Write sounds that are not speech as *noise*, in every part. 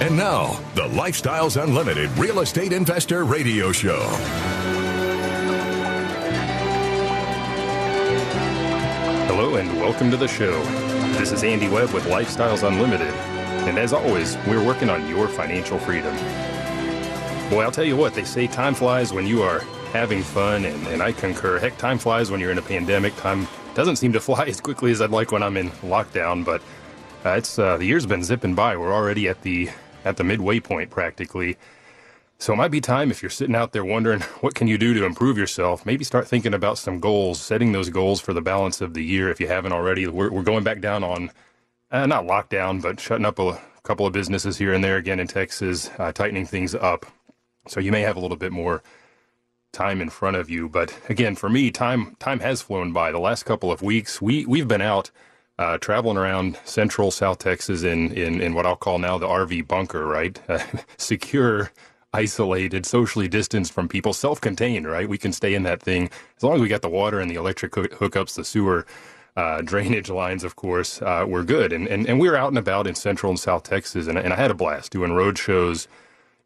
And now, the Lifestyles Unlimited Real Estate Investor Radio Show. Hello and welcome to the show. This is Andy Webb with Lifestyles Unlimited. And as always, we're working on your financial freedom. Boy, I'll tell you what, they say time flies when you are having fun, and, and I concur. Heck, time flies when you're in a pandemic. Time doesn't seem to *laughs* fly as quickly as I'd like when I'm in lockdown, but uh, it's uh, the year's been zipping by. We're already at the at the midway point practically. So it might be time if you're sitting out there wondering *laughs* what can you do to improve yourself, maybe start thinking about some goals, setting those goals for the balance of the year if you haven't already. We're, we're going back down on, uh, not lockdown, but shutting up a couple of businesses here and there again in Texas, uh, tightening things up. So you may have a little bit more time in front of you. But again, for me, time time has flown by. The last couple of weeks, we we've been out uh, traveling around central South Texas in, in in what I'll call now the RV bunker, right? *laughs* Uh, secure isolated, socially distanced from people, self-contained, right? We can stay in that thing as long as we got the water and the electric hookups, the sewer uh, drainage lines, of course, uh, we're good. And, and and we were out and about in Central and South Texas, and, and I had a blast doing road shows,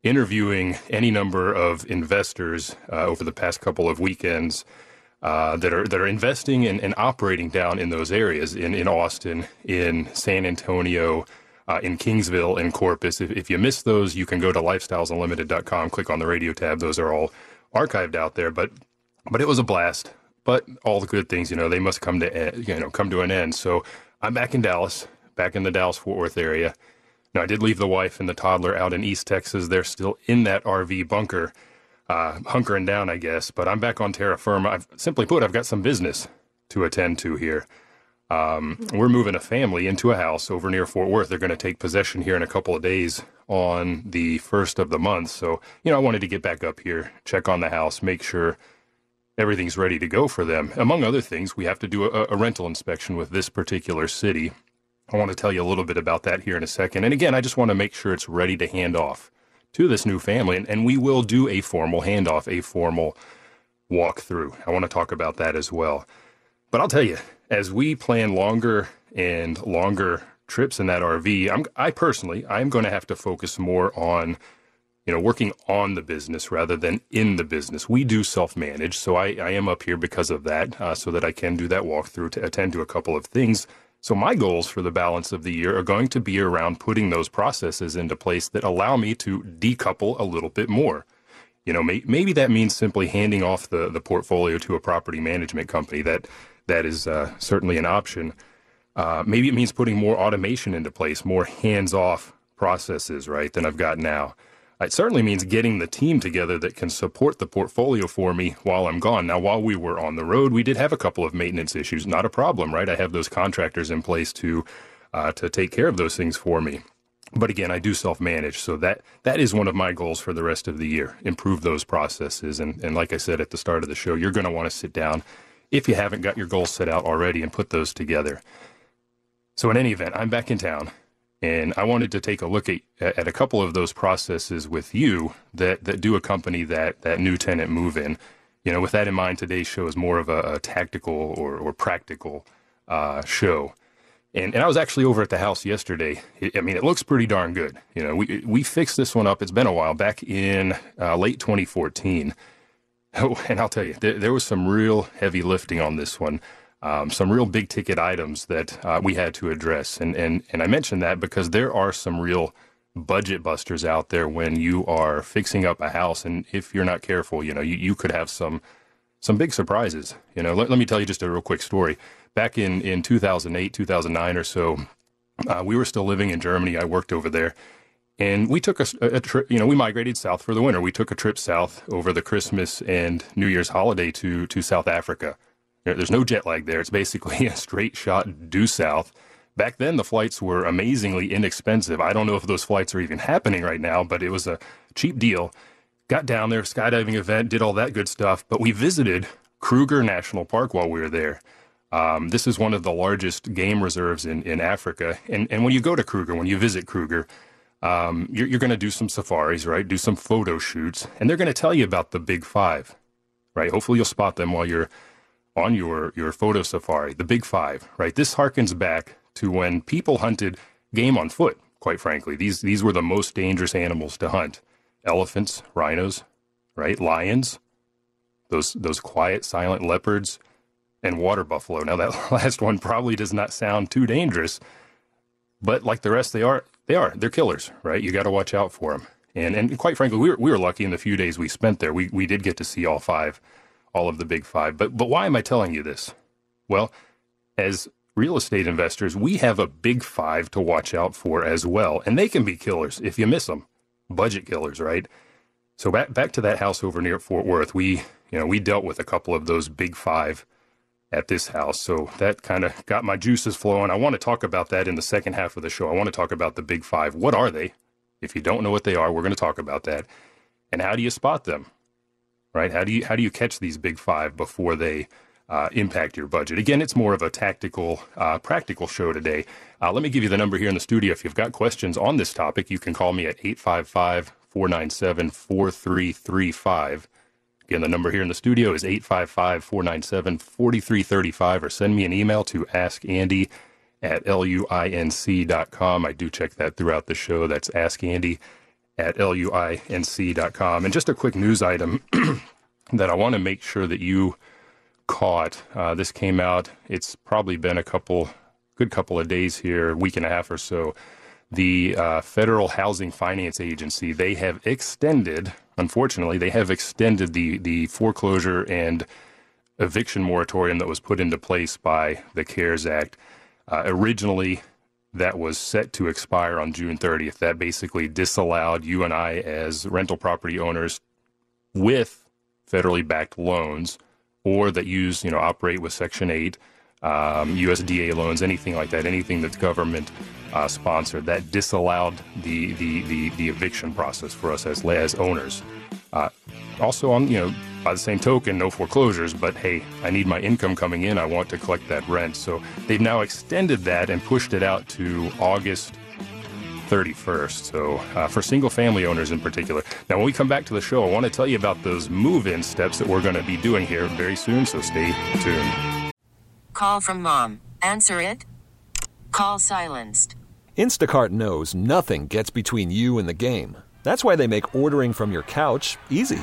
interviewing any number of investors uh, over the past couple of weekends. Uh, that are that are investing and, operating down in those areas in, in Austin, in San Antonio, uh, in Kingsville in Corpus. If, if you missed those, you can go to lifestylesunlimited.com, click on the radio tab. Those are all archived out there. But but it was a blast. But all the good things, you know, they must come to you know come to an end. So I'm back in Dallas, back in the Dallas Fort Worth area. Now I did leave the wife and the toddler out in East Texas. They're still in that RV bunker, uh, hunkering down, I guess. But I'm back on terra firma. I've simply put, I've got some business to attend to here. Um, we're moving a family into a house over near Fort Worth. They're going to take possession here in a couple of days on the first of the month. So, you know, I wanted to get back up here, check on the house, make sure everything's ready to go for them. Among other things, we have to do a, a rental inspection with this particular city. I want to tell you a little bit about that here in a second. And again, I just want to make sure it's ready to hand off to this new family. And, and we will do a formal handoff, a formal walkthrough. I want to talk about that as well. But I'll tell you, as we plan longer and longer trips in that RV, I'm, I personally, I'm going to have to focus more on, you know, working on the business rather than in the business. We do self manage, so I, I am up here because of that, uh, so that I can do that walkthrough to attend to a couple of things. So my goals for the balance of the year are going to be around putting those processes into place that allow me to decouple a little bit more. You know, may, maybe that means simply handing off the the portfolio to a property management company that that is uh, certainly an option. Uh, maybe it means putting more automation into place, more hands off processes, right, than I've got now. It certainly means getting the team together that can support the portfolio for me while I'm gone. Now, while we were on the road, we did have a couple of maintenance issues. Not a problem, right? I have those contractors in place to uh, to take care of those things for me. But again, I do self manage, so that that is one of my goals for the rest of the year: improve those processes. And and like I said at the start of the show, you're going to want to sit down if you haven't got your goals set out already and put those together. So, in any event, I'm back in town and I wanted to take a look at, at a couple of those processes with you that, that do accompany that, that new tenant move in. you know, with that in mind, today's show is more of a, a tactical or, or practical uh, show. And, and I was actually over at the house yesterday. It, I mean, it looks pretty darn good. You know, we we fixed this one up. It's been a while. Back in uh, late 2014. *laughs* Oh, and I'll tell you, there, there, was some real heavy lifting on this one. Um, some real big ticket items that uh, we had to address. And, and, and I mentioned that because there are some real budget busters out there when you are fixing up a house. And if you're not careful, you know, you, you could have some, some big surprises. You know, let, let me tell you just a real quick story back in, in 2008, 2009 or so, uh, we were still living in Germany. I worked over there. And we took a, a, trip, you know, we migrated south for the winter. We took a trip south over the Christmas and New Year's holiday to, to South Africa. There's no jet lag there. It's basically *laughs* a straight shot due south. Back then, the flights were amazingly inexpensive. I don't know if those flights are even happening right now, but it was a cheap deal. Got down there, skydiving event, did all that good stuff. But we visited Kruger National Park while we were there. Um, this is one of the largest game reserves in, in Africa. And, and when you go to Kruger, when you visit Kruger, um, you're, you're going to do some safaris, right? Do some photo shoots, and they're going to tell you about the big five, right? Hopefully, you'll spot them while you're on your, your photo safari, the big five, right? This harkens back to when people hunted game on foot, quite frankly. These, these were the most dangerous animals to hunt elephants, rhinos, right? Lions, those, those quiet, silent leopards and water buffalo. Now that *laughs* last one probably does not sound too dangerous, but like the rest, they are they are they're killers, right? You got to watch out for them. And and quite frankly, we were we were lucky in the few days we spent there. We we did get to see all five, all of the big five. But but why am I telling you this? Well, as real estate investors, we have a big five to watch out for as well, and they can be killers if you miss them. Budget killers, right? So back back to that house over near Fort Worth, we you know we dealt with a couple of those big five at this house. So that kind of got my juices flowing. I want to talk about that in the second half of the show. I want to talk about the big five. What are they? If you don't know what they are, we're going to talk about that. And how do you spot them? Right? How do you how do you catch these big five before they uh, impact your budget? Again, it's more of a tactical, uh, practical show today. Uh, let me give you the number here in the studio. If you've got questions on this topic, you can call me at 855 497 4335. Again, the number here in the studio is 855 497 4335, or send me an email to askandy at luinc.com. I do check that throughout the show. That's askandy at luinc.com. And just a quick news item *clears throat* that I want to make sure that you caught. Uh, this came out, it's probably been a couple, good couple of days here, week and a half or so. The uh, Federal Housing Finance Agency, they have extended unfortunately, they have extended the, the foreclosure and eviction moratorium that was put into place by the CARES Act. Uh, originally, that was set to expire on June 30th. That basically disallowed you and I, as rental property owners with federally backed loans or that use, you know, operate with Section 8, um, USDA loans, anything like that, anything that's government uh, sponsored, that disallowed the, the, the, the, eviction process for us as, as owners. Uh, also, on you know, by the same token, no foreclosures, but hey, I need my income coming in. I want to collect that rent. So they've now extended that and pushed it out to August 31st. So uh, for single family owners in particular. Now, when we come back to the show, I want to tell you about those move in steps that we're going to be doing here very soon. So stay tuned. Call from mom. Answer it. Call silenced. Instacart knows nothing gets between you and the game. That's why they make ordering from your couch easy.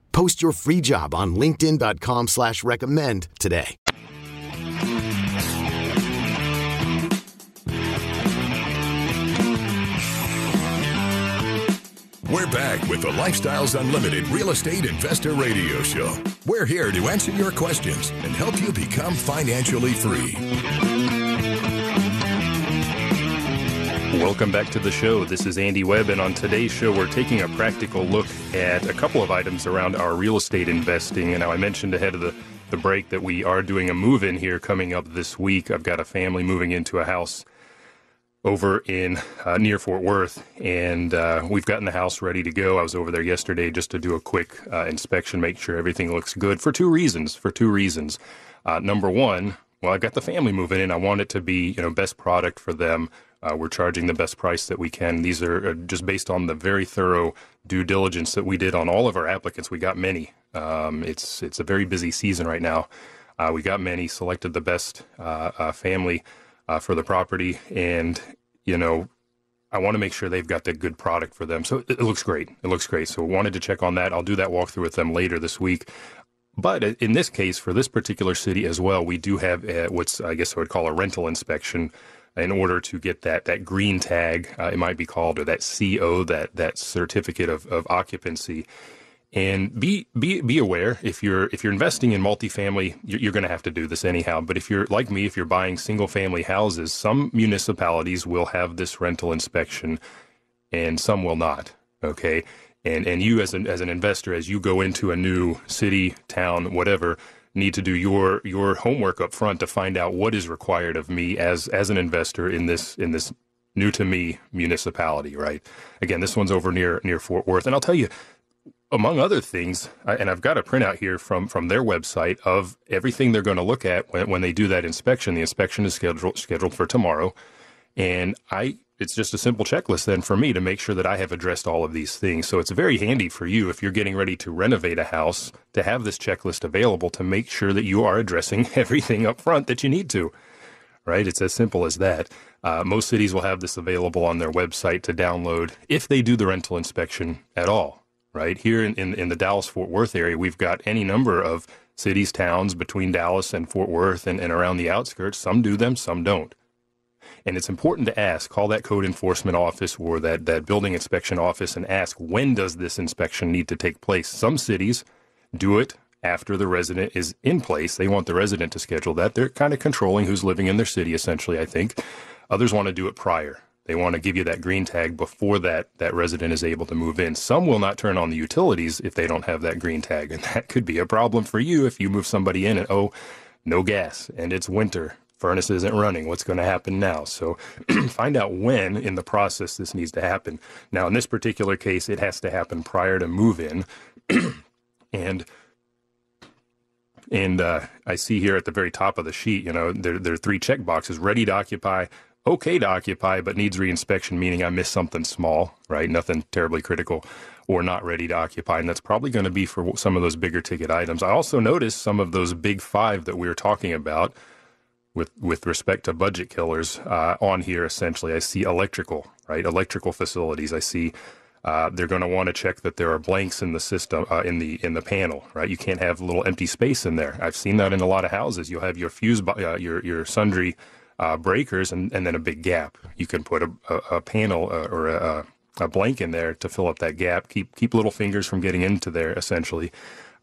Post your free job on LinkedIn.com slash recommend today. We're back with the Lifestyles Unlimited Real Estate Investor Radio Show. We're here to answer your questions and help you become financially free. Welcome back to the show. This is Andy Webb, and on today's show, we're taking a practical look at a couple of items around our real estate investing. And now, I mentioned ahead of the, the break that we are doing a move in here coming up this week. I've got a family moving into a house over in uh, near Fort Worth, and uh, we've gotten the house ready to go. I was over there yesterday just to do a quick uh, inspection, make sure everything looks good for two reasons. For two reasons. Uh, number one, well, I've got the family moving in. I want it to be you know best product for them. Uh, we're charging the best price that we can. These are uh, just based on the very thorough due diligence that we did on all of our applicants. We got many. Um, it's it's a very busy season right now. we got many. Selected the best family uh, for the property, and you know, I want to make sure they've got the good product for them. So it, it looks great. It looks great. So wanted to check on that. I'll do that walkthrough with them later this week. But in this case, for this particular city as well, we do have a, what's I guess I would call a rental inspection in order to get that that green tag, uh, it might be called, or that CO, that that certificate of, of occupancy. And be be be aware if you're if you're investing in multifamily, you're, you're going to have to do this anyhow. But if you're like me, if you're buying single family houses, some municipalities will have this rental inspection, and some will not. Okay, and and you as an as an investor, as you go into a new city, town, whatever, need to do your your homework up front to find out what is required of me as as an investor in this in this new to me municipality. Right. Again, this one's over near near Fort Worth, and I'll tell you among other things, and I've got a printout here from from their website of everything they're going to look at when, when they do that inspection. The inspection is scheduled scheduled for tomorrow, and I it's just a simple checklist then for me to make sure that I have addressed all of these things. So it's very handy for you if you're getting ready to renovate a house to have this checklist available to make sure that you are addressing *laughs* everything up front that you need to. Right? It's as simple as that. Uh, most cities will have this available on their website to download if they do the rental inspection at all right? Here in, in, in the Dallas Fort Worth area, we've got any number of cities, towns between Dallas and Fort Worth and, and around the outskirts. Some do them, some don't. And it's important to ask, call that code enforcement office or that, that building inspection office and ask, when does this inspection need to take place? Some cities do it after the resident is in place. They want the resident to schedule that. They're kind of controlling who's living in their city, essentially, I think. Others want to do it prior. They want to give you that green tag before that, that resident is able to move in. Some will not turn on the utilities if they don't have that green tag. And *laughs* that could be a problem for you if you move somebody in and, oh, no gas and it's winter. Furnace isn't running. What's going to happen now? So *clears throat* find out when in the process this needs to happen. Now, in this particular case, it has to happen prior to move in. *clears throat* and and uh, I see here at the very top of the sheet, you know, there, there are three check boxes ready to occupy, okay to occupy, but needs reinspection, meaning I missed something small, right? Nothing terribly critical or not ready to occupy. And that's probably going to be for some of those bigger ticket items. I also noticed some of those big five that we were talking about with, with respect to budget killers uh, on here. Essentially, I see electrical, right? Electrical facilities. I see uh, they're going to want to check that there are blanks in the system uh, in the in the panel, right? You can't have a little empty space in there. I've seen that in a lot of houses. You'll have your fuse, uh, your your sundry uh, breakers and, and then a big gap. You can put a, a, a panel uh, or a, a, blank in there to fill up that gap. Keep keep little fingers from getting into there. Essentially,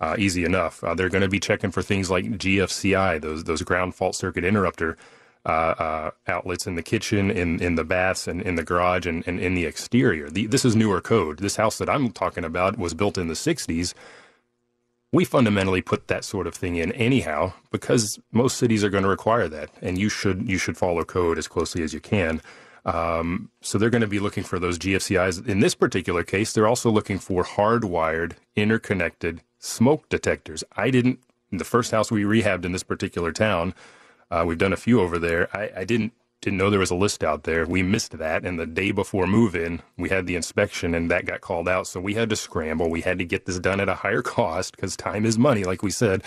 uh, easy enough. Uh, they're going to be checking for things like GFCI, those those ground fault circuit interrupter. Uh, uh, outlets in the kitchen, in, in the baths, and in the garage, and, and in the exterior. The, this is newer code. This house that I'm talking about was built in the 60s we fundamentally put that sort of thing in anyhow because most cities are going to require that, and you should you should follow code as closely as you can. Um, so they're going to be looking for those GFCIs. In this particular case, they're also looking for hardwired, interconnected smoke detectors. I didn't. The first house we rehabbed in this particular town, uh, we've done a few over there. I, I didn't didn't know there was a list out there. We missed that. And the day before move in, we had the inspection and that got called out. So we had to scramble. We had to get this done at a higher *laughs* cost because time is money, like we said,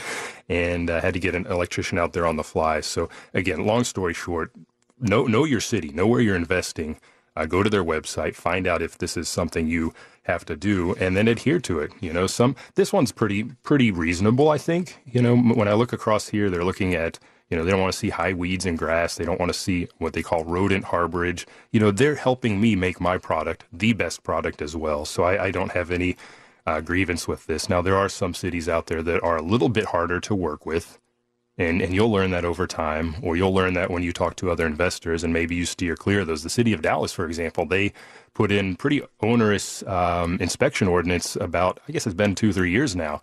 and uh, had to get an electrician out there on the fly. So again, long story short, know, know your city, know where you're investing. Uh, go to their website, find out if this is something you have to do, and then adhere to it. You know, some this one's pretty pretty reasonable, I think. You know, when I look across here, they're looking at You know, they don't want to see high weeds and grass. They don't want to see what they call rodent harborage. You know, they're helping me make my product the best product as well. So I, I don't have any uh, grievance with this. Now, there are some cities out there that are a little bit harder to work with. And, and you'll learn that over time, or you'll learn that when you talk to other investors, and maybe you steer clear of those. The city of Dallas, for example, they put in pretty onerous um, inspection ordinance about, I guess it's been two, three years now,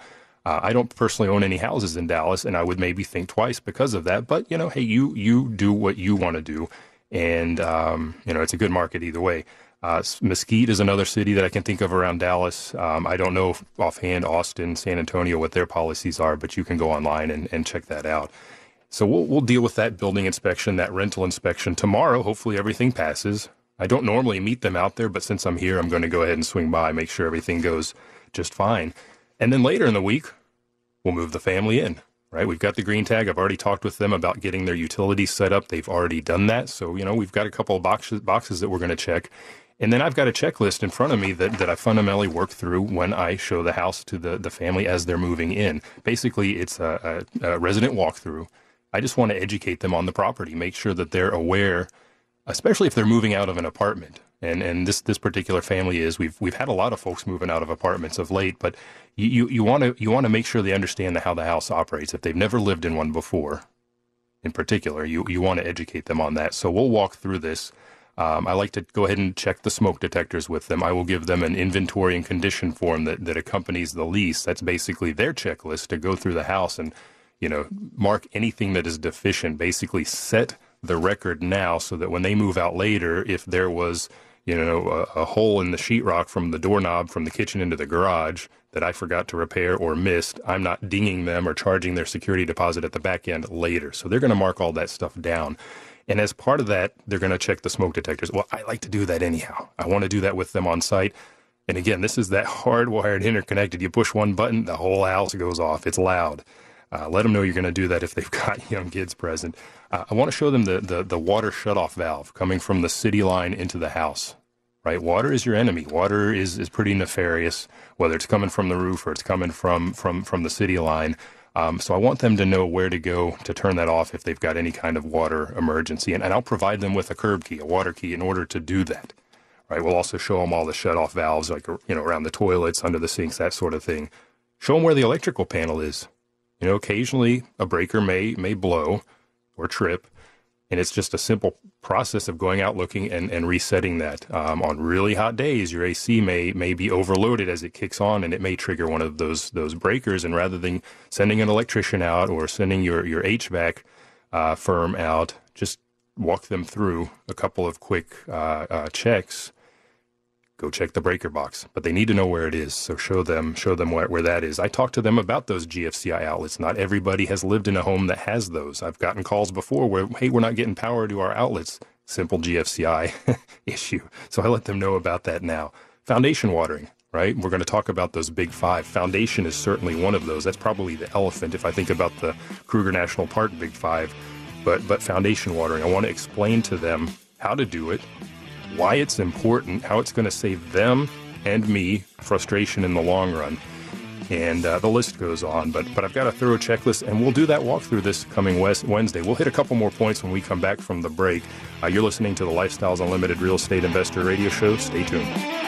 uh, I don't personally own any houses in Dallas, and I would maybe think twice because of that. But you know, hey, you you do what you want to do, and um, you know it's a good market either way. Uh, Mesquite is another city that I can think of around Dallas. Um, I don't know offhand Austin, San Antonio, what their policies are, but you can go online and, and check that out. So we'll we'll deal with that building inspection, that rental inspection tomorrow. Hopefully everything passes. I don't normally meet them out there, but since I'm here, I'm going to go ahead and swing by, make sure everything goes just fine. And then later in the week, we'll move the family in, right? We've got the green tag. I've already talked with them about getting their utilities set up. They've already done that. So, you know, we've got a couple of boxes, boxes that we're going to check. And then I've got a checklist in front of me that, that I fundamentally work through when I show the house to the, the family as they're moving in. Basically, it's a, a, a resident walkthrough. I just want to educate them on the property, make sure that they're aware, especially if they're moving out of an apartment and and this this particular family is we've we've had a lot of folks moving out of apartments of late, but you you want to you want to make sure they understand how the house operates if they've never lived in one before. In particular, you you want to educate them on that. So we'll walk through this. Um, I like to go ahead and check the smoke detectors with them. I will give them an inventory and condition form that, that accompanies the lease. That's basically their checklist to go through the house and, you know, mark anything that is deficient. Basically, set the record now so that when they move out later, if there was you know, a, a, hole in the sheetrock from the doorknob from the kitchen into the garage that I forgot to repair or missed, I'm not dinging them or charging their security deposit at the back end later. So they're going to mark all that stuff down. And as part of that, they're going to check the smoke detectors. Well, I like to do that anyhow. I want to do that with them on site. And again, this is that hardwired interconnected. You push one button, the whole house goes off. It's loud. Uh, let them know you're going to do that if they've *laughs* got young kids present. Uh, I want to show them the, the, the water shutoff valve coming from the city line into the house right? Water is your enemy. Water is, is pretty nefarious, whether it's coming from the roof or it's coming from from from the city line. Um, so I want them to know where to go to turn that off if they've got any kind of water emergency, and, and I'll provide them with a curb key, a water key, in order to do that. Right? We'll also show them all the shut-off valves, like you know, around the toilets, under the sinks, that sort of thing. Show them where the electrical panel is. You know, occasionally a breaker may may blow or trip, and it's just a simple process of going out looking and, and resetting that. Um, on really hot days, your AC may may be overloaded as it kicks on, and it may trigger one of those those breakers. And rather than sending an electrician out or sending your your HVAC uh, firm out, just walk them through a couple of quick uh, uh, checks go check the breaker box. But they need to know where it is. So show them show them where, where that is. I talked to them about those GFCI outlets. Not everybody has lived in a home that has those. I've gotten calls before where, hey, we're not getting power to our outlets. Simple GFCI *laughs* issue. So I let them know about that now. Foundation watering, right? We're going to talk about those big five. Foundation is certainly one of those. That's probably the elephant if I think about the Kruger National Park big five. But but foundation watering, I want to explain to them how to do it, why it's important, how it's going to save them and me frustration in the long run. And uh, the list goes on, but but I've got a thorough checklist, and we'll do that walkthrough this coming West Wednesday. We'll hit a couple more points when we come back from the break. Uh, you're listening to the Lifestyles Unlimited Real Estate Investor Radio Show. Stay tuned.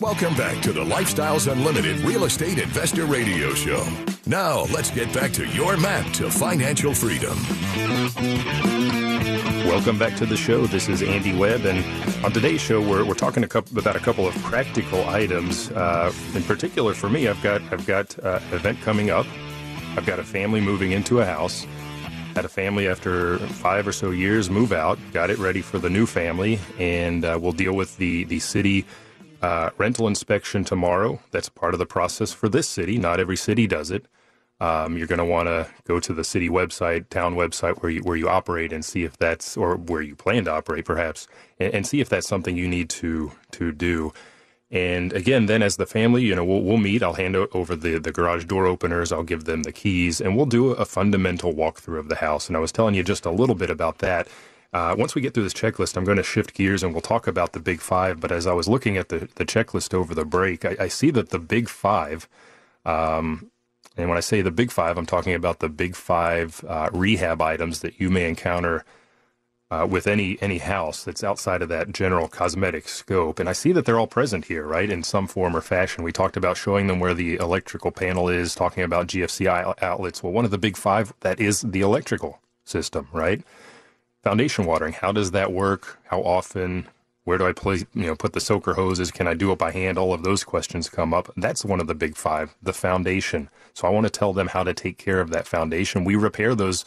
Welcome back to the Lifestyles Unlimited Real Estate Investor Radio Show. Now, let's get back to your map to financial freedom. Welcome back to the show. This is Andy Webb, and on today's show, we're, we're talking a couple, about a couple of practical items. Uh, in particular, for me, I've got I've got uh, event coming up. I've got a family moving into a house. Had a family after five or so years move out. Got it ready for the new family, and uh, we'll deal with the the city uh, rental inspection tomorrow. That's part of the process for this city. Not every city does it. Um, you're going to want to go to the city website, town website where you where you operate, and see if that's or where you plan to operate, perhaps, and, and see if that's something you need to to do. And again, then as the family, you know, we'll, we'll meet. I'll hand over the, the garage door openers. I'll give them the keys, and we'll do a fundamental walkthrough of the house. And I was telling you just a little bit about that. Uh, once we get through this checklist, I'm going to shift gears and we'll talk about the big five. But as I was looking at the, the checklist over the break, I, I see that the big five, um, and when I say the big five, I'm talking about the big five uh, rehab items that you may encounter uh, with any any house that's outside of that general cosmetic scope. And I see that they're all present here, right, in some form or fashion. We talked about showing them where the electrical panel is, talking about GFCI outlets. Well, one of the big five that is the electrical system, right? Foundation watering, how does that work? How often? Where do I place, you know, put the soaker hoses? Can I do it by hand? All of those questions come up. That's one of the big five, the foundation. So I want to tell them how to take care of that foundation. We repair those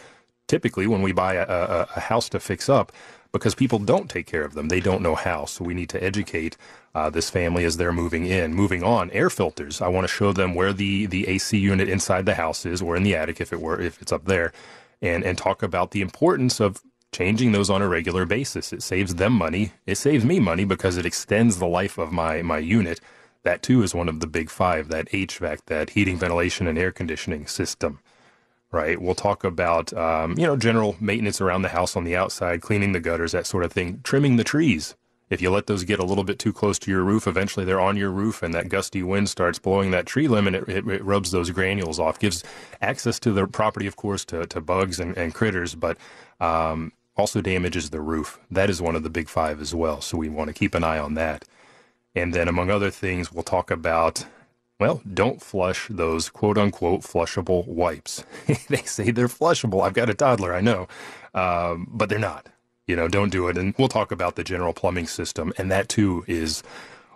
typically when we buy a, a, a house to fix up because people don't take care of them. They don't know how. So we need to educate uh, this family as they're moving in. Moving on, air filters. I want to show them where the, the AC unit inside the house is, or in the attic if it were if it's up there, and and talk about the importance of changing those on a regular basis. It saves them money. It saves me money because it extends the life of my, my unit. That too is one of the big five, that HVAC, that heating, ventilation, and air conditioning system. Right. We'll talk about, um, you know, general maintenance around the house on the outside, cleaning the gutters, that sort of thing, trimming the trees. If you let those get a little bit too close to your roof, eventually they're on your roof and that gusty wind starts blowing that tree limb and it, it, it rubs those granules off, gives access to the property, of course, to, to bugs and, and critters, but um, also damages the roof. That is one of the big five as well. So we want to keep an eye on that. And then, among other things, we'll talk about well, don't flush those quote unquote flushable wipes. *laughs* they say they're flushable. I've got a toddler, I know, um, but they're not. You know, don't do it. And we'll talk about the general plumbing system. And that too is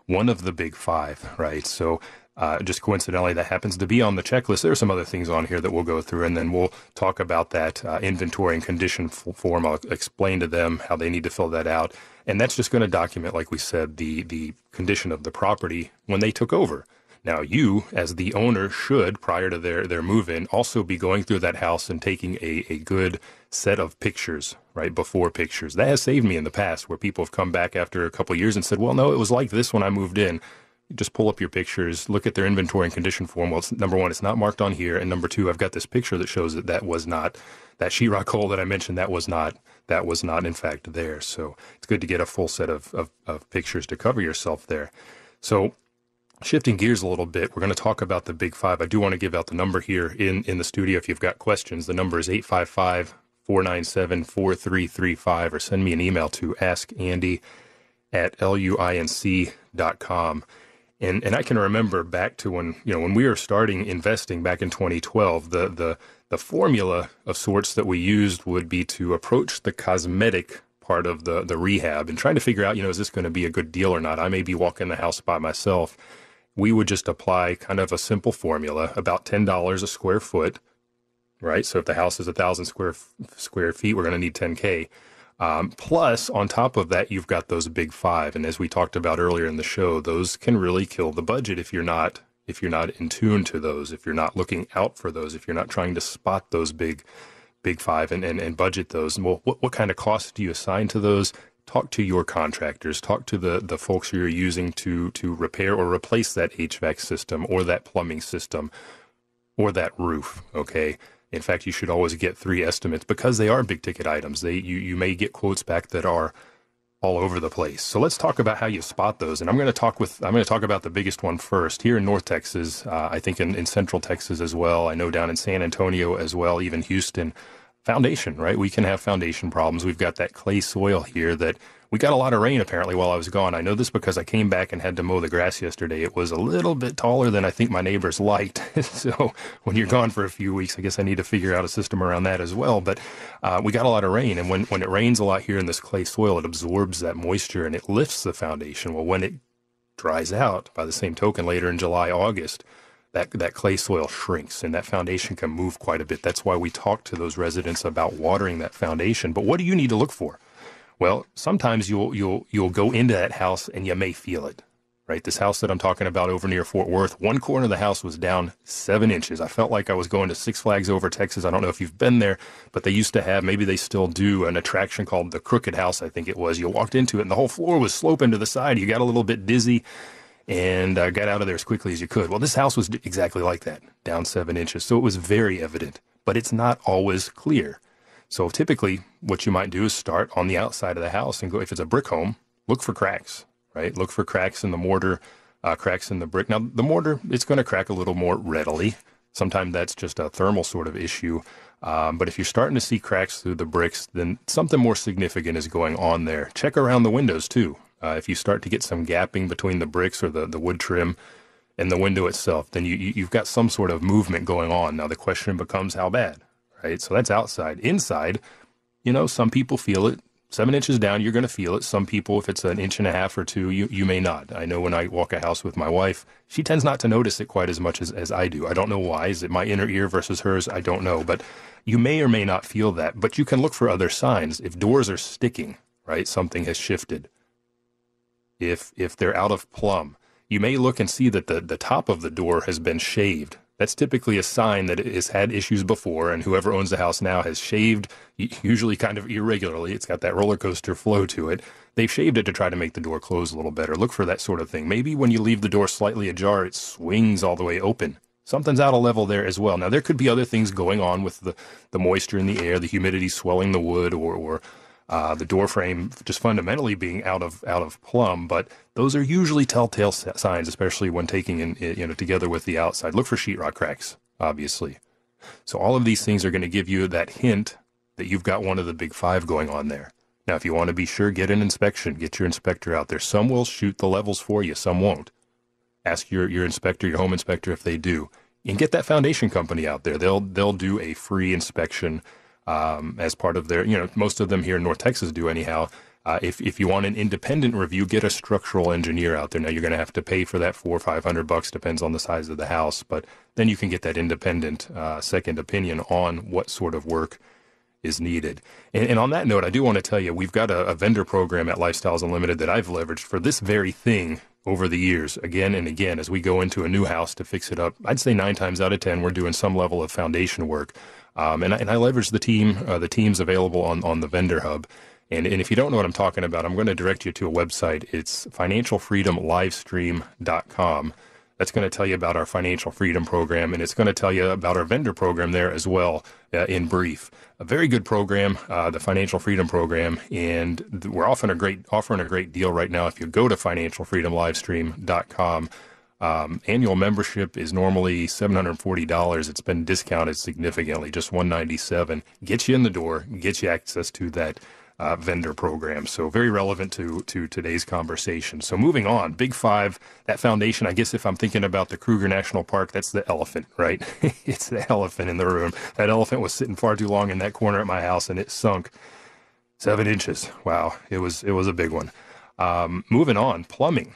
one of the big five, right? So uh, just coincidentally, that happens to be on the checklist. There are some other things on here that we'll go through, and then we'll talk about that uh, inventory and condition form. I'll explain to them how they need to fill that out, and that's just going to document, like we said, the the condition of the property when they took over. Now, you, as the owner, should, prior to their, their move in, also be going through that house and taking a, a good set of pictures, right? Before pictures. That has saved me in the past where people have come back after a couple years and said, well, no, it was like this when I moved in just pull up your pictures, look at their inventory and condition form. Well, it's, number one, it's not marked on here, and number two, I've got this picture that shows that that was not that sheetrock hole that I mentioned. That was not that was not in fact there. So it's good to get a full set of of, of pictures to cover yourself there. So shifting gears a little bit, we're going to talk about the big five. I do want to give out the number here in in the studio if you've got questions. The number is eight five five. 497 4335 or send me an email to askandy at luinc.com. And and I can remember back to when you know when we were starting investing back in 2012, the the the formula of sorts that we used would be to approach the cosmetic part of the the rehab and trying to figure out you know is this going to be a good deal or not. I may be walking the house by myself. We would just apply kind of a simple formula, about ten dollars a square foot, right? So if the house is a thousand square square feet, we're going to need 10k. Um, plus, on top of that, you've got those big five, and as we talked about earlier in the show, those can really kill the budget if you're not if you're not in tune to those, if you're not looking out for those, if you're not trying to spot those big big five and, and, and budget those. Well, what, what kind of costs do you assign to those? Talk to your contractors. Talk to the, the folks you're using to to repair or replace that HVAC system or that plumbing system or that roof. Okay in fact, you should always get three estimates because they are big ticket items. They you, you may get quotes back that are all over the place. So let's talk about how you spot those. And I'm going to talk with I'm going to talk about the biggest one first here in North Texas. Uh, I think in, in Central Texas as well. I know down in San Antonio as well, even Houston. foundation, right? We can have foundation problems. We've got that clay soil here that we got a lot of rain apparently while I was gone. I know this because I came back and had to mow the grass yesterday. It was a little bit taller than I think my neighbors liked. *laughs* so when you're gone for a few weeks, I guess I need to figure out a system around that as well. But uh, we got a lot of rain, and when when it rains a lot here in this clay soil, it absorbs that moisture and it lifts the foundation. Well, when it dries out, by the same token, later in July, August, that, that clay soil shrinks and that foundation can move quite a bit. That's why we talk to those residents about watering that foundation. But what do you need to look for? Well, sometimes you'll you'll you'll go into that house and you may feel it. Right, this house that I'm talking about over near Fort Worth, one corner of the house was down seven inches. I felt like I was going to Six Flags over Texas. I don't know if you've been there, but they used to have, maybe they still do, an attraction called the Crooked House, I think it was. You walked into it and the whole floor was sloping to the side. You got a little bit dizzy and uh, got out of there as quickly as you could. Well, this house was exactly like that, down seven inches. So it was very evident, but it's not always clear. So typically, what you might do is start on the outside of the house and go. If it's a brick home, look for cracks. Right, look for cracks in the mortar, uh, cracks in the brick. Now, the mortar it's going to crack a little more readily. Sometimes that's just a thermal sort of issue. Um, but if you're starting to see cracks through the bricks, then something more significant is going on there. Check around the windows too. Uh, if you start to get some gapping between the bricks or the, the wood trim and the window itself, then you, you've got some sort of movement going on. Now the question becomes how bad right? So that's outside. Inside, you know, some people feel it. Seven inches down, you're going to feel it. Some people, if it's an inch and a half or two, you, you may not. I know when I walk a house with my wife, she tends not to notice it quite as much as, as I do. I don't know why. Is it my inner ear versus hers? I don't know. But you may or may not feel that. But you can look for other signs. If doors are sticking, right, something has shifted. If if they're out of plumb, you may look and see that the, the top of the door has been shaved that's typically a sign that it has had issues before, and whoever owns the house now has shaved, usually kind of irregularly. It's got that roller coaster flow to it. They've shaved it to try to make the door close a little better. Look for that sort of thing. Maybe when you leave the door slightly ajar, it swings all the way open. Something's out of level there as well. Now, there could be other things going on with the, the moisture in the air, the humidity swelling the wood, or, or uh, the door frame just fundamentally being out of out of plumb. But those are usually telltale signs, especially when taking in you know together with the outside. Look for sheetrock cracks, obviously. So all of these things are going to give you that hint that you've got one of the big five going on there. Now, if you want to be sure, get an inspection. Get your inspector out there. Some will shoot the levels for you. Some won't. Ask your, your inspector, your home inspector, if they do, and get that foundation company out there. They'll they'll do a free inspection um, as part of their, you know, most of them here in North Texas do anyhow. Uh, if, if you want an independent review, get a structural engineer out there. Now you're going to have to pay for that four or five hundred bucks, depends on the size of the house, but then you can get that independent uh, second opinion on what sort of work is needed. And, and, on that note, I do want to tell you we've got a, a vendor program at Lifestyles Unlimited that I've leveraged for this very thing over the years, again and again, as we go into a new house to fix it up. I'd say nine times out of ten, we're doing some level of foundation work. Um, and, I, and I leverage the team, uh, the teams available on, on the vendor hub. And, and if you don't know what I'm talking about, I'm going to direct you to a website. It's financialfreedomlivestream.com. That's going to tell you about our financial freedom program, and it's going to tell you about our vendor program there as well, uh, in brief. A very good program, uh, the Financial Freedom Program, and we're offering a great offering a great deal right now. If you go to financialfreedomlivestream.com, um, annual membership is normally $740. It's been discounted significantly, just $197. Gets you in the door, gets you access to that uh, vendor program. So very relevant to to today's conversation. So moving on, Big Five, that foundation. I guess if I'm thinking about the Kruger National Park, that's the elephant, right? *laughs* it's the elephant in the room. That elephant was sitting far too long in that corner at my house, and it sunk seven inches. Wow, it was it was a big one. Um, moving on, plumbing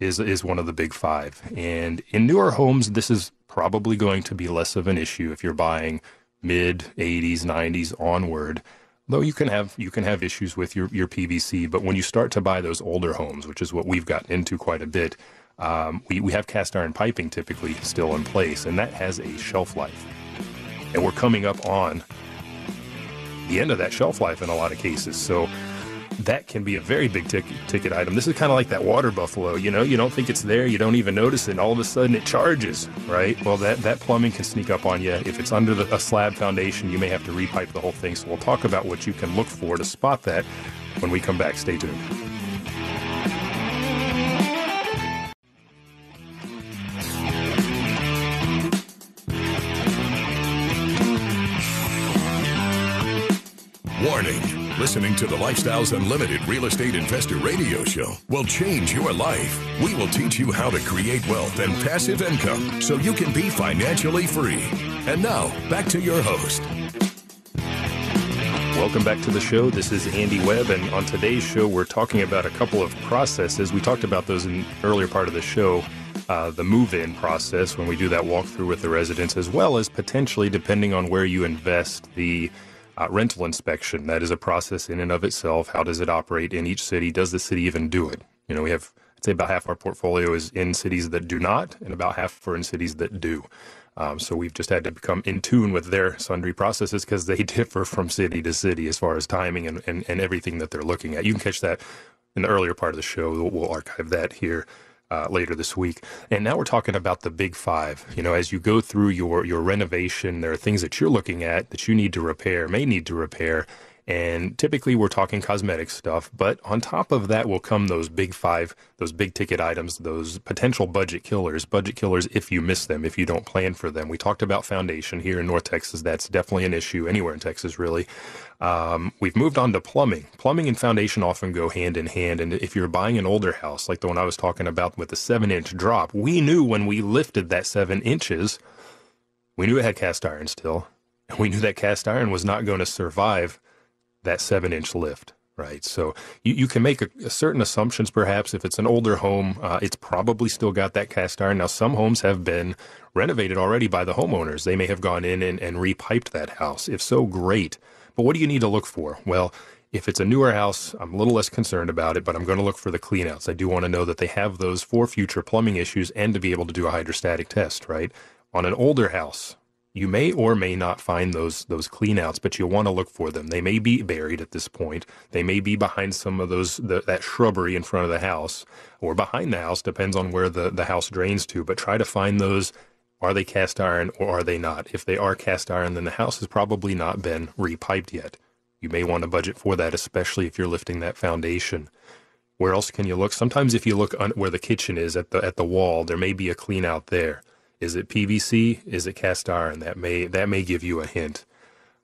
is is one of the big five. And in newer homes, this is probably going to be less of an issue if you're buying mid 80s, 90s onward. Though you can have you can have issues with your your PVC, but when you start to buy those older homes, which is what we've gotten into quite a bit, um, we we have cast iron piping typically still in place, and that has a shelf life. And we're coming up on the end of that shelf life in a lot of cases. So that can be a very big ticket, ticket item. This is kind of like that water buffalo. You know, you don't think it's there, you don't even notice it, and all of a sudden it charges, right? Well, that, that plumbing can sneak up on you. If it's under the, a slab foundation, you may have to repipe the whole thing. So we'll talk about what you can look for to spot that when we come back. Stay tuned. Listening to the Lifestyles Unlimited Real Estate Investor Radio Show will change your life. We will teach you how to create wealth and passive income so you can be financially free. And now, back to your host. Welcome back to the show. This is Andy Webb, and on today's show, we're talking about a couple of processes. We talked about those in earlier part of the show. Uh, the move-in process when we do that walkthrough with the residents, as well as potentially, depending on where you invest, the uh, rental inspection. That is a process in and of itself. How does it operate in each city? Does the city even do it? You know, we have, I'd say about half our portfolio is in cities that do not, and about half are in cities that do. Um, so we've just had to become in tune with their sundry processes because they *laughs* differ from city to city as far as timing and, and, and everything that they're looking at. You can catch that in the earlier part of the show. We'll archive that here uh, later this week. And now we're talking about the big five. You know, as you go through your your renovation, there are things that you're looking at that you need to repair, may need to repair. And typically we're talking cosmetic stuff, but on top of that will come those big five, those big ticket items, those potential budget killers, budget killers if you miss them, if you don't plan for them. We talked about foundation here in North Texas. That's definitely an issue anywhere in Texas, really. Um, we've moved on to plumbing. Plumbing and foundation often go hand in hand. And if you're buying an older house, like the one I was talking about with the seven inch drop, we knew when we lifted that seven inches, we knew it had cast iron still. And we knew that cast iron was not going to survive that seven inch lift. Right. So you, you can make a, a certain assumptions, perhaps. If it's an older home, uh, it's probably still got that cast iron. Now, some homes have been renovated already by the homeowners. They may have gone in and, and repiped that house. If so, great. But what do you need to look for? Well, if it's a newer house, I'm a little less concerned about it, but I'm going to look for the cleanouts. I do want to know that they have those for future plumbing issues and to be able to do a hydrostatic test, right? On an older house, you may or may not find those those cleanouts, but you'll want to look for them. They may be buried at this point. They may be behind some of those the, that shrubbery in front of the house, or behind the house. Depends on where the the house drains to. But try to find those are they cast iron or are they not? If they are cast iron, then the house has probably not been repiped yet. You may want to budget for that, especially if you're lifting that foundation. Where else can you look? Sometimes if you look on where the kitchen is at the at the wall, there may be a clean out there. Is it PVC? Is it cast iron? That may that may give you a hint.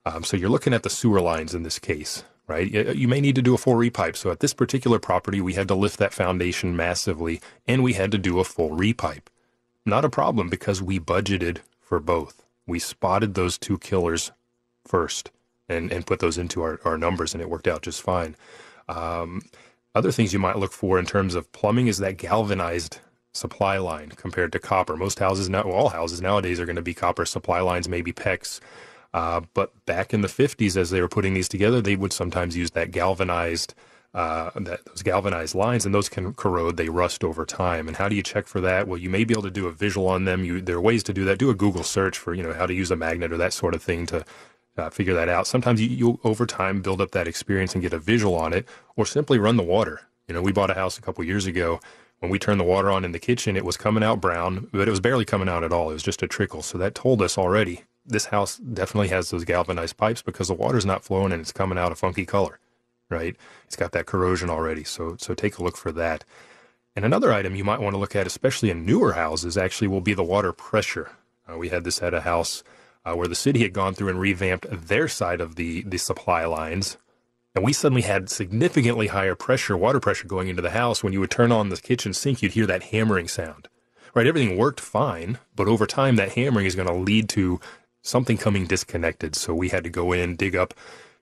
Um, so you're looking at the sewer lines in this case, right? You may need to do a full repipe. So at this particular property, we had to lift that foundation massively, and we had to do a full repipe. Not a problem because we budgeted for both. We spotted those two killers first and, and put those into our, our numbers, and it worked out just fine. Um, other things you might look for in terms of plumbing is that galvanized supply line compared to copper. Most houses now, well, all houses nowadays are going to be copper supply lines, maybe PEX. Uh, but back in the 50s, as they were putting these together, they would sometimes use that galvanized uh, that those galvanized lines, and those can corrode. They rust over time. And how do you check for that? Well, you may be able to do a visual on them. You, there are ways to do that. Do a Google search for you know how to use a magnet or that sort of thing to uh, figure that out. Sometimes you, you over time build up that experience and get a visual on it, or simply run the water. You know, we bought a house a couple years ago. When we turned the water on in the kitchen, it was coming out brown, but it was barely coming out at all. It was just a trickle. So that told us already this house definitely has those galvanized pipes because the water's not flowing and it's coming out a funky color right? It's got that corrosion already. So, so take a look for that. And another item you might want to look at, especially in newer houses, actually will be the water pressure. Uh, we had this at a house uh, where the city had gone through and revamped their side of the, the supply lines. And we suddenly had significantly higher pressure, water pressure going into the house. When you would turn on the kitchen sink, you'd hear that hammering sound. Right? Everything worked fine, but over time, that hammering is going to lead to something coming disconnected. So we had to go in, dig up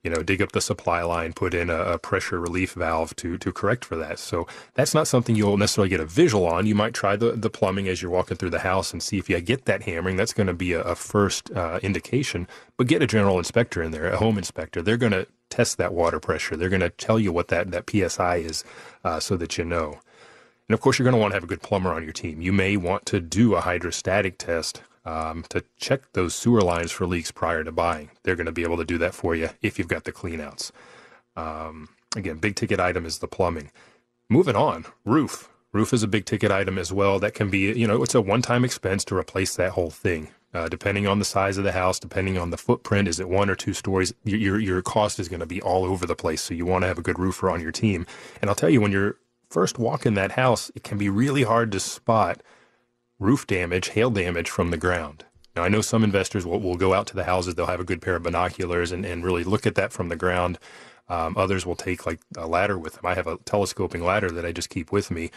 you know, dig up the supply line, put in a, a, pressure relief valve to to correct for that. So that's not something you'll necessarily get a visual on. You might try the, the plumbing as you're walking through the house and see if you get that hammering. That's going to be a, a first uh, indication. But get a general inspector in there, a home inspector. They're going to test that water pressure. They're going to tell you what that that psi is, uh, so that you know. And of course, you're going to want to have a good plumber on your team. You may want to do a hydrostatic test um, to check those sewer lines for leaks prior to buying. They're going to be able to do that for you if you've got the cleanouts. Um, again, big ticket item is the plumbing. Moving on, roof. Roof is a big ticket item as well. That can be, you know, it's a one time expense to replace that whole thing. Uh, depending on the size of the house, depending on the footprint, is it one or two stories? Your your cost is going to be all over the place. So you want to have a good roofer on your team. And I'll tell you, when you're first walking that house, it can be really hard to spot roof damage, hail damage from the ground. Now, I know some investors will, will go out to the houses, they'll have a good pair of binoculars and, and really look at that from the ground. Um, others will take like a ladder with them. I have a telescoping ladder that I just keep with me,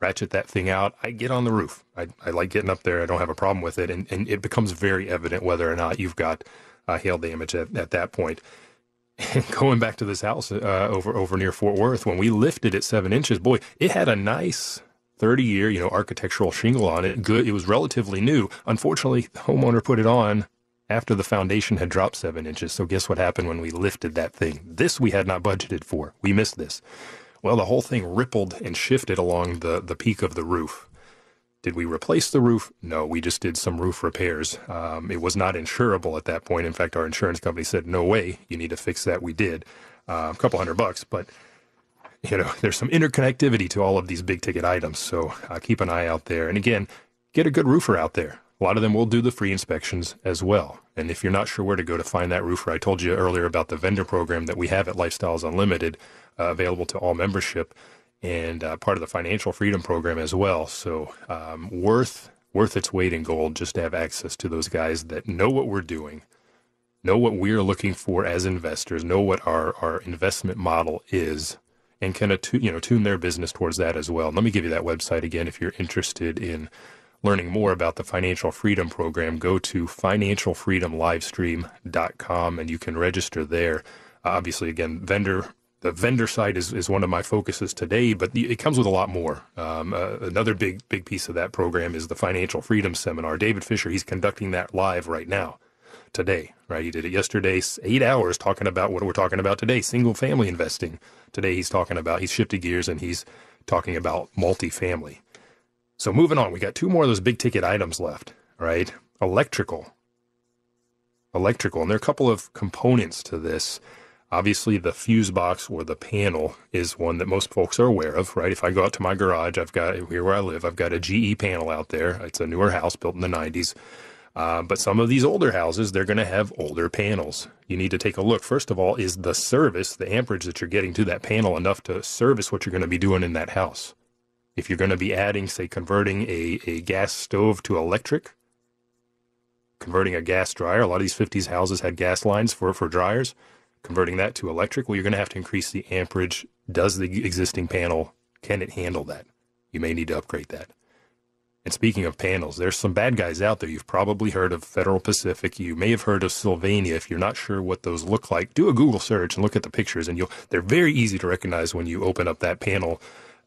ratchet that thing out. I get on the roof. I, I like getting up there. I don't have a problem with it. And, and it becomes very evident whether or not you've got uh, hail damage at, at that point. And *laughs* going back to this house uh, over over near Fort Worth, when we lifted it seven inches, boy, it had a nice 30 year, you know, architectural shingle on it. Good. It was relatively new. Unfortunately, the homeowner put it on after the foundation had dropped seven inches. So guess what happened when we lifted that thing? This we had not budgeted for. We missed this. Well, the whole thing rippled and shifted along the, the peak of the roof. Did we replace the roof? No, we just did some roof repairs. Um, it was not insurable at that point. In fact, our insurance company said, no way, you need to fix that. We did. Uh, a couple hundred bucks, but you know, *laughs* there's some interconnectivity to all of these big ticket items. So uh, keep an eye out there. And again, get a good roofer out there. A lot of them will do the free inspections as well. And if you're not sure where to go to find that roofer, I told you earlier about the vendor program that we have at Lifestyles Unlimited, uh, available to all membership and uh, part of the financial freedom program as well. So um, worth worth its weight in gold just to have access to those guys that know what we're doing, know what we're looking for as investors, know what our our investment model is, and can attu- you know tune their business towards that as well. Let me give you that website again if you're interested in learning more about the financial freedom program. Go to financialfreedomlivestream.com and you can register there. Uh, obviously, again, vendor the vendor side is, is one of my focuses today, but it comes with a lot more. Um, uh, another big big piece of that program is the Financial Freedom Seminar. David Fisher, he's conducting that live right now, today. Right, he did it yesterday, eight hours talking about what we're talking about today, single family investing. Today he's talking about he's shifted gears and he's talking about multifamily. So moving on, we got two more of those big ticket items left. Right, electrical, electrical, and there are a couple of components to this Obviously, the fuse box or the panel is one that most folks are aware of, right? If I go out to my garage, I've got here where I live, I've got a GE panel out there. It's a newer house built in the 90s. Uh, but some of these older houses, they're going to have older panels. You need to take a look. First of all, is the service, the amperage that you're getting to that panel enough to service what you're going to be doing in that house? If you're going to be adding, say, converting a, a gas stove to electric, converting a gas dryer, a lot of these 50s houses had gas lines for, for dryers converting that to electric, well, you're going to have to increase the amperage. Does the existing panel, can it handle that? You may need to upgrade that. And speaking of panels, there's some bad guys out there. You've probably heard of Federal Pacific. You may have heard of Sylvania. If you're not sure what those look like, do a Google search and look at the pictures, and you'll. They're very easy to recognize when you open up that panel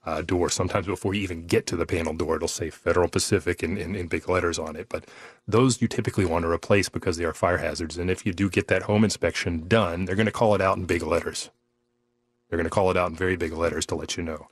uh, door. Sometimes before you even get to the panel door, it'll say Federal Pacific in, in, in, big letters on it. But those you typically want to replace because they are fire hazards. And if you do get that home inspection done, they're going to call it out in big letters. They're going to call it out in very big letters to let you know.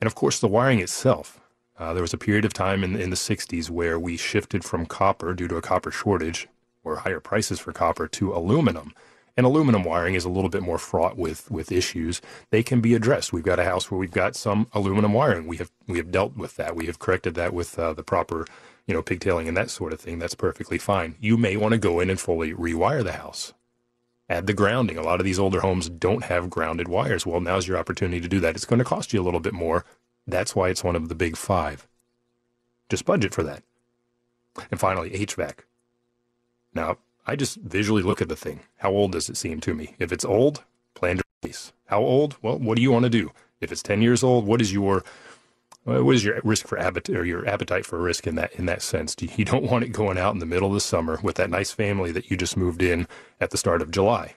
And of course, the wiring itself. Uh, there was a period of time in, in the 60s where we shifted from copper due to a copper shortage or higher prices for copper to aluminum and aluminum wiring is a little bit more fraught with with issues. They can be addressed. We've got a house where we've got some aluminum wiring. We have we have dealt with that. We have corrected that with uh, the proper you know pigtailing and that sort of thing. That's perfectly fine. You may want to go in and fully rewire the house. Add the grounding. A lot of these older homes don't have grounded wires. Well, now's your opportunity to do that. It's going to cost you a little bit more. That's why it's one of the big five. Just budget for that. And finally, HVAC. Now, I just visually look at the thing. How old does it seem to me? If it's old, plan to replace. How old? Well, what do you want to do? If it's 10 years old, what is your uh, what is your risk for appetite or your appetite for risk in that in that sense? You *laughs* don't want it going out in the middle of the summer with that nice family that you just moved in at the start of July,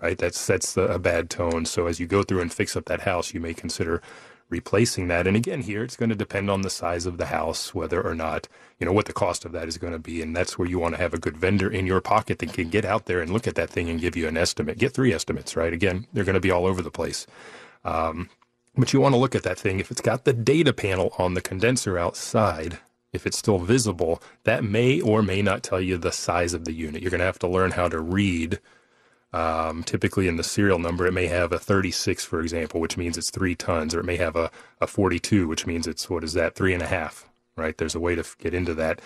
right? That sets a bad tone. So as you go through and fix up that house, you may consider replacing that. And again, here it's going to depend on the size of the house, whether or not, you know, what the cost of that is going to be. And that's where you want to have a good vendor in your pocket that can get out there and look at that thing and give you an estimate. Get three estimates, right? Again, they're going to be all over the place. Um, but you want to look at that thing. If it's got the data panel on the condenser outside, if it's still visible, that may or may not tell you the size of the unit. You're going to have to learn how to read um, typically in the serial number, it may have a 36, for example, which means it's three tons, or it may have a, a 42, which means it's, what is that, three and a half, right? There's a way to get into that.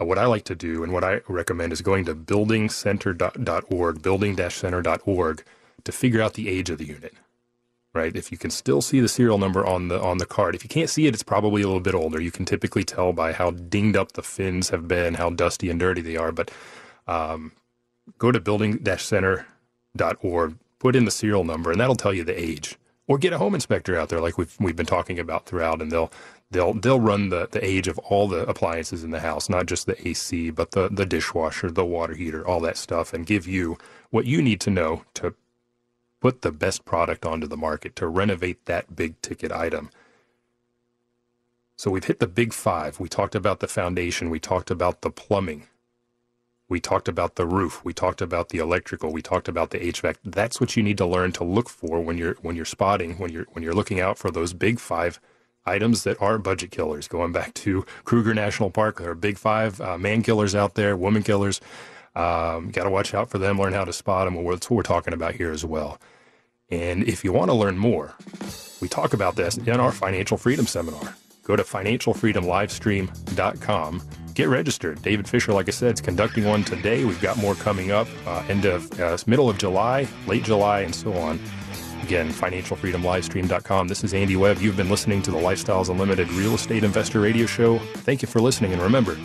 Uh, what I like to do and what I recommend is going to buildingcenter.org, building-center.org to figure out the age of the unit. right? If you can still see the serial number on the on the card, if you can't see it, it's probably a little bit older. You can typically tell by how dinged up the fins have been, how dusty and dirty they are. But um, go to building-center.org, put in the serial number, and that'll tell you the age. Or get a home inspector out there, like we've we've been talking about throughout, and they'll they'll they'll run the, the age of all the appliances in the house, not just the AC, but the the dishwasher, the water heater, all that stuff, and give you what you need to know to put the best product onto the market to renovate that big ticket item. So we've hit the big five. We talked about the foundation. We talked about the plumbing. We talked about the roof. We talked about the electrical. We talked about the HVAC. That's what you need to learn to look for when you're when you're spotting when you're when you're looking out for those big five items that are budget killers. Going back to Kruger National Park, there are big five uh, man killers out there, woman killers. Um, Got to watch out for them. Learn how to spot them. That's what we're talking about here as well. And if you want to learn more, we talk about this in our financial freedom seminar. Go to financialfreedomlivestream.com. Get registered. David Fisher, like I said, is conducting one today. We've got more coming up uh, end of uh, middle of July, late July, and so on. Again, financialfreedomlivestream.com. This is Andy Webb. You've been listening to the Lifestyles Unlimited Real Estate Investor Radio Show. Thank you for listening. And remember,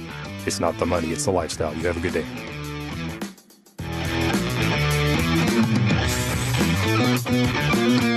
it's not the money, it's the lifestyle. You have a good day. Thank you